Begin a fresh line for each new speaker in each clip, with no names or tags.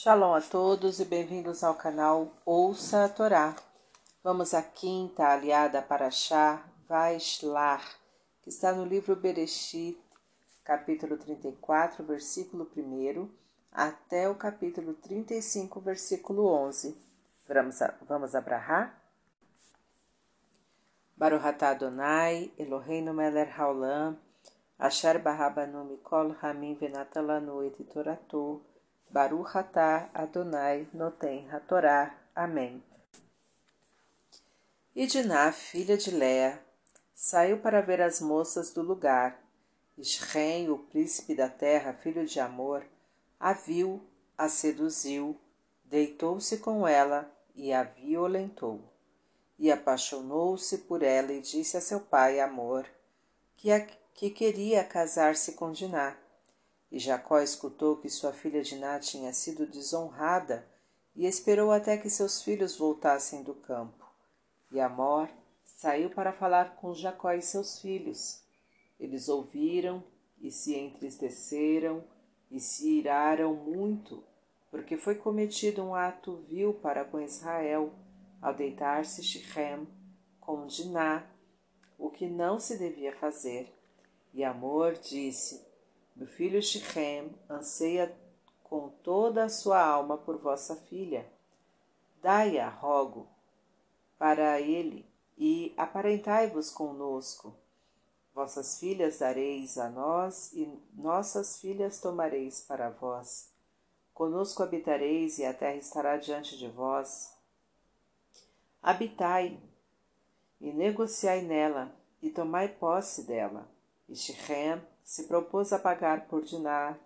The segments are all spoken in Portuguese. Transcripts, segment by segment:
Shalom a todos e bem-vindos ao canal Ouça a Torá. Vamos à quinta aliada para Shah Vaishlar, que está no livro Bereshit, capítulo 34, versículo 1, até o capítulo 35, versículo 11. Vamos, a, vamos abrahar? Baruch atah Adonai, Eloheinu melech haolam, asher barabanu mikol hamim venatalanu et toratou, Baruch atah Adonai noten hatorá. Amém. E Diná, filha de Lea, saiu para ver as moças do lugar. Isrem, o príncipe da terra, filho de Amor, a viu, a seduziu, deitou-se com ela e a violentou. E apaixonou-se por ela e disse a seu pai, Amor, que, a, que queria casar-se com Diná e Jacó escutou que sua filha Diná tinha sido desonrada e esperou até que seus filhos voltassem do campo. E Amor saiu para falar com Jacó e seus filhos. Eles ouviram e se entristeceram e se iraram muito, porque foi cometido um ato vil para com Israel ao deitar-se Shechem com Diná, o que não se devia fazer. E Amor disse: meu filho Shichem anseia com toda a sua alma por vossa filha. Dai-a, rogo, para ele, e aparentai-vos conosco. Vossas filhas dareis a nós, e nossas filhas tomareis para vós. Conosco habitareis, e a terra estará diante de vós. Habitai, e negociai nela, e tomai posse dela. E Shechem se propôs a pagar por Dinar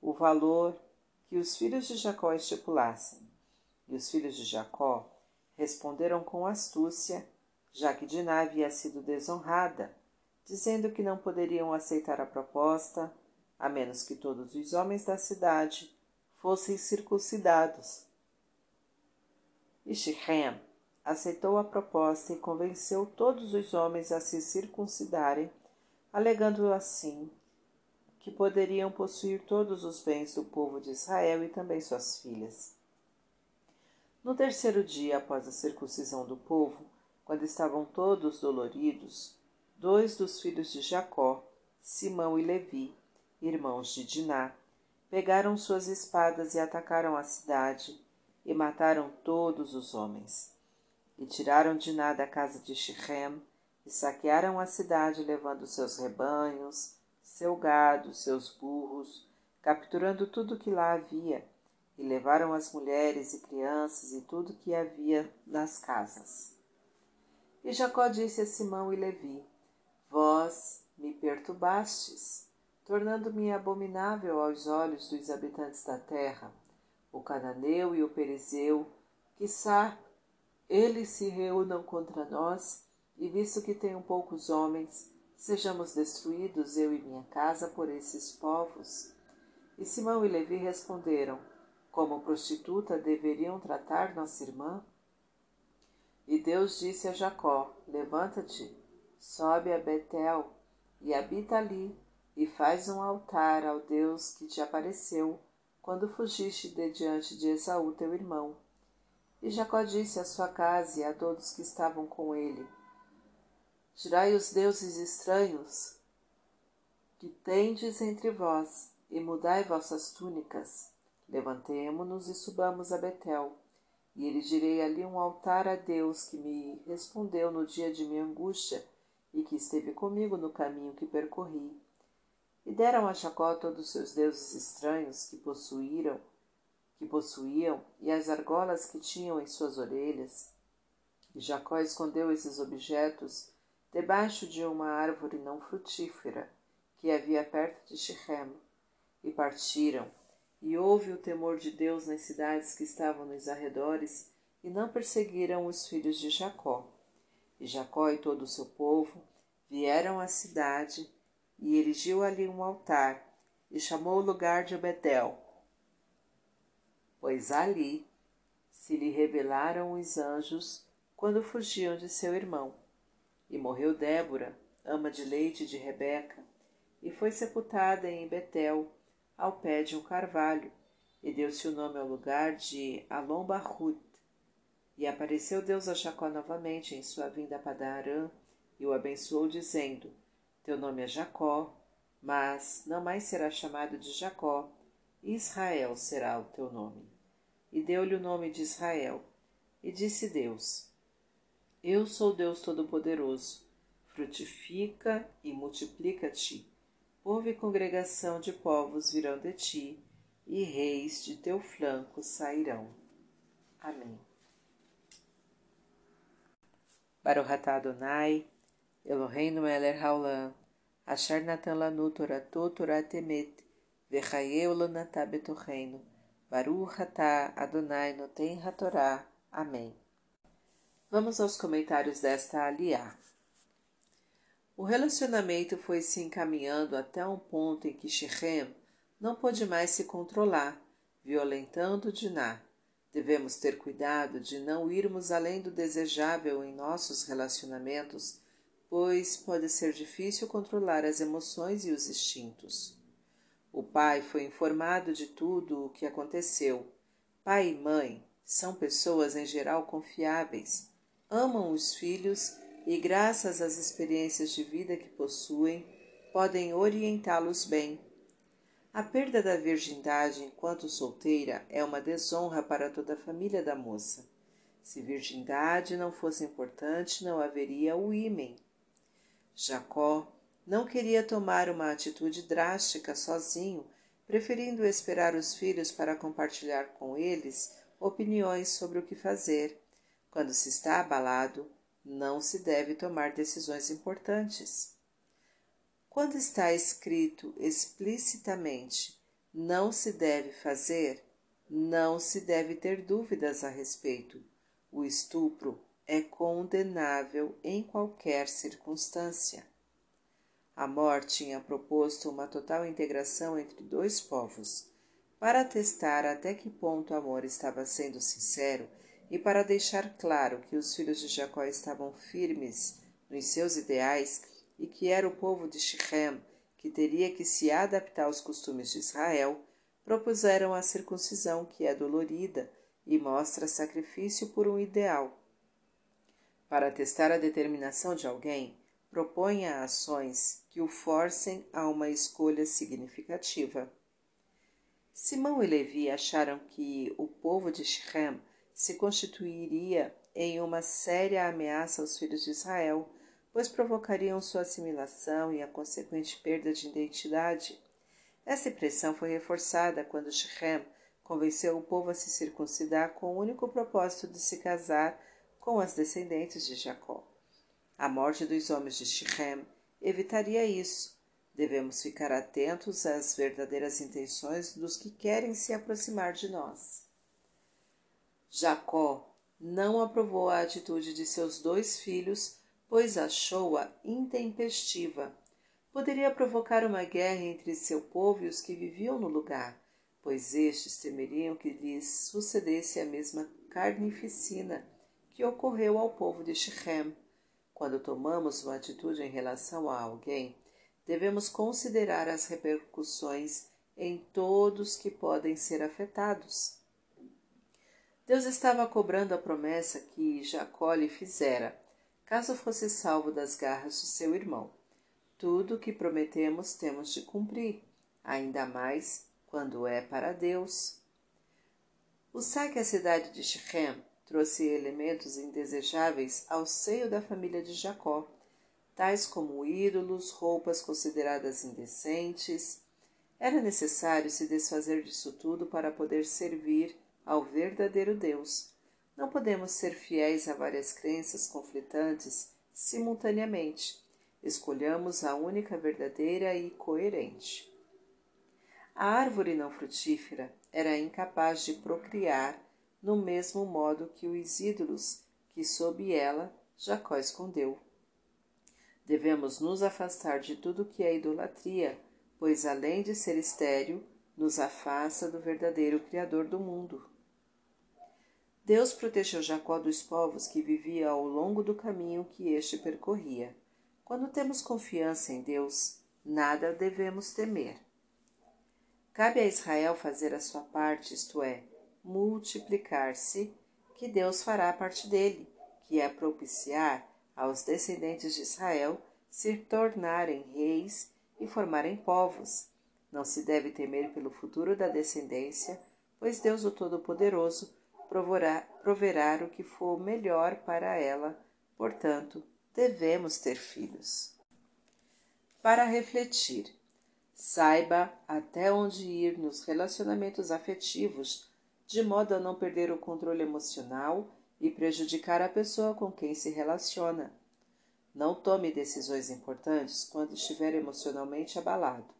o valor que os filhos de Jacó estipulassem. E os filhos de Jacó responderam com astúcia, já que Diná havia sido desonrada, dizendo que não poderiam aceitar a proposta, a menos que todos os homens da cidade fossem circuncidados. E Shechem aceitou a proposta e convenceu todos os homens a se circuncidarem, alegando assim que poderiam possuir todos os bens do povo de Israel e também suas filhas. No terceiro dia após a circuncisão do povo, quando estavam todos doloridos, dois dos filhos de Jacó, Simão e Levi, irmãos de Diná, pegaram suas espadas e atacaram a cidade e mataram todos os homens. E tiraram Diná da casa de Shechem e saquearam a cidade, levando seus rebanhos, seu gado, seus burros, capturando tudo que lá havia, e levaram as mulheres e crianças e tudo que havia nas casas. E Jacó disse a Simão e Levi: Vós me perturbastes, tornando-me abominável aos olhos dos habitantes da terra, o cananeu e o perizeu, quiçá eles se reúnam contra nós, e visto que tenho poucos homens, Sejamos destruídos, eu e minha casa, por esses povos. E Simão e Levi responderam: Como prostituta deveriam tratar nossa irmã? E Deus disse a Jacó: Levanta-te, sobe a Betel e habita ali, e faz um altar ao Deus que te apareceu quando fugiste de diante de Esaú teu irmão. E Jacó disse à sua casa e a todos que estavam com ele: Tirai os deuses estranhos que tendes entre vós, e mudai vossas túnicas. Levantemo-nos e subamos a Betel, e eridirei ali um altar a Deus que me respondeu no dia de minha angústia e que esteve comigo no caminho que percorri. E deram a Jacó todos os seus deuses estranhos que possuíram, que possuíam, e as argolas que tinham em suas orelhas. E Jacó escondeu esses objetos debaixo de uma árvore não frutífera que havia perto de Shechem, e partiram. E houve o temor de Deus nas cidades que estavam nos arredores, e não perseguiram os filhos de Jacó. E Jacó e todo o seu povo vieram à cidade, e erigiu ali um altar, e chamou o lugar de Betel, pois ali se lhe revelaram os anjos quando fugiam de seu irmão. E morreu Débora, ama de leite de Rebeca, e foi sepultada em Betel, ao pé de um carvalho, e deu-se o nome ao lugar de Alon Barhut. E apareceu Deus a Jacó novamente em sua vinda a Padarã e o abençoou, dizendo: Teu nome é Jacó, mas não mais será chamado de Jacó, Israel será o teu nome. E deu-lhe o nome de Israel. E disse Deus: Eu sou Deus Todo-Poderoso. Frutifica e multiplica-te. Povo e congregação de povos virão de ti, e reis de teu flanco sairão. Amém. Baruch atah Adonai, Eloheinu melech haolam, asher natan lanu torato torat emet, vechayeu lanatah betocheinu, Baruch atah Adonai noten hatorá. Amém. Vamos aos comentários desta aliá. O relacionamento foi se encaminhando até um ponto em que Shechem não pôde mais se controlar, violentando Diná. Devemos ter cuidado de não irmos além do desejável em nossos relacionamentos, pois pode ser difícil controlar as emoções e os instintos. O pai foi informado de tudo o que aconteceu. Pai e mãe são pessoas em geral confiáveis, amam os filhos e, graças às experiências de vida que possuem, podem orientá-los bem a perda da virgindade enquanto solteira é uma desonra para toda a família da moça. Se virgindade não fosse importante, não haveria o ímen. Jacó não queria tomar uma atitude drástica sozinho, preferindo esperar os filhos para compartilhar com eles opiniões sobre o que fazer. Quando se está abalado, não se deve tomar decisões importantes. Quando está escrito explicitamente não se deve fazer, não se deve ter dúvidas a respeito. O estupro é condenável em qualquer circunstância. Amor tinha proposto uma total integração entre dois povos. Para testar até que ponto o amor estava sendo sincero e para deixar claro que os filhos de Jacó estavam firmes nos seus ideais, e que era o povo de Shechem que teria que se adaptar aos costumes de Israel, propuseram a circuncisão, que é dolorida e mostra sacrifício por um ideal. Para testar a determinação de alguém, proponha ações que o forcem a uma escolha significativa. Simão e Levi acharam que o povo de Shechem se constituiria em uma séria ameaça aos filhos de Israel pois provocariam sua assimilação e a consequente perda de identidade. Essa impressão foi reforçada quando Shechem convenceu o povo a se circuncidar com o único propósito de se casar com as descendentes de Jacó. A morte dos homens de Shechem evitaria isso. Devemos ficar atentos às verdadeiras intenções dos que querem se aproximar de nós. Jacó não aprovou a atitude de seus dois filhos pois achou-a intempestiva. Poderia provocar uma guerra entre seu povo e os que viviam no lugar, pois estes temeriam que lhes sucedesse a mesma carnificina que ocorreu ao povo de Shechem. Quando tomamos uma atitude em relação a alguém, devemos considerar as repercussões em todos que podem ser afetados. Deus estava cobrando a promessa que Jacó lhe fizera caso fosse salvo das garras de seu irmão. Tudo o que prometemos temos de cumprir, ainda mais quando é para Deus. O saque à cidade de Shechem trouxe elementos indesejáveis ao seio da família de Jacó, tais como ídolos, roupas consideradas indecentes. Era necessário se desfazer disso tudo para poder servir ao verdadeiro Deus, não podemos ser fiéis a várias crenças conflitantes simultaneamente. Escolhamos a única verdadeira e coerente. A árvore não frutífera era incapaz de procriar no mesmo modo que os ídolos que sob ela Jacó escondeu. Devemos nos afastar de tudo que é idolatria, pois além de ser estéril, nos afasta do verdadeiro Criador do mundo. Deus protegeu Jacó dos povos que vivia ao longo do caminho que este percorria. Quando temos confiança em Deus, nada devemos temer. Cabe a Israel fazer a sua parte, isto é, multiplicar-se, que Deus fará a parte dele, que é propiciar aos descendentes de Israel se tornarem reis e formarem povos. Não se deve temer pelo futuro da descendência, pois Deus o Todo-Poderoso proverá, proverá o que for melhor para ela, portanto, devemos ter filhos. Para refletir, saiba até onde ir nos relacionamentos afetivos, de modo a não perder o controle emocional e prejudicar a pessoa com quem se relaciona. Não tome decisões importantes quando estiver emocionalmente abalado.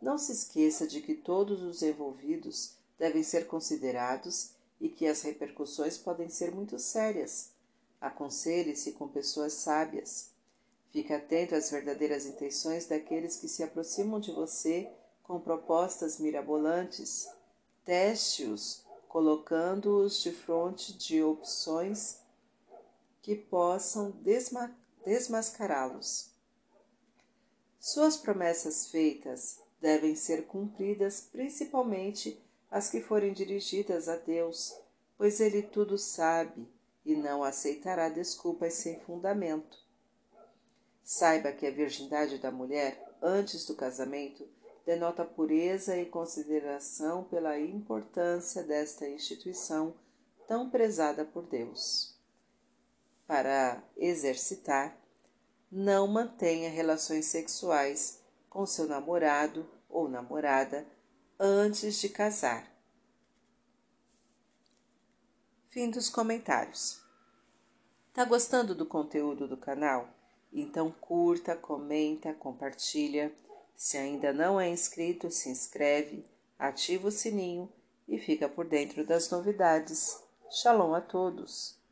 Não se esqueça de que todos os envolvidos devem ser considerados e que as repercussões podem ser muito sérias. Aconselhe-se com pessoas sábias. Fique atento às verdadeiras intenções daqueles que se aproximam de você com propostas mirabolantes. Teste-os, colocando-os de frente de opções que possam desma desmascará-los. Suas promessas feitas devem ser cumpridas, principalmente as que forem dirigidas a Deus, pois Ele tudo sabe e não aceitará desculpas sem fundamento. Saiba que a virgindade da mulher, antes do casamento, denota pureza e consideração pela importância desta instituição tão prezada por Deus. Para exercitar, não mantenha relações sexuais com seu namorado ou namorada antes de casar. Fim dos comentários. Tá gostando do conteúdo do canal? Então curta, comenta, compartilha. Se ainda não é inscrito, se inscreve, ativa o sininho e fica por dentro das novidades. Shalom a todos!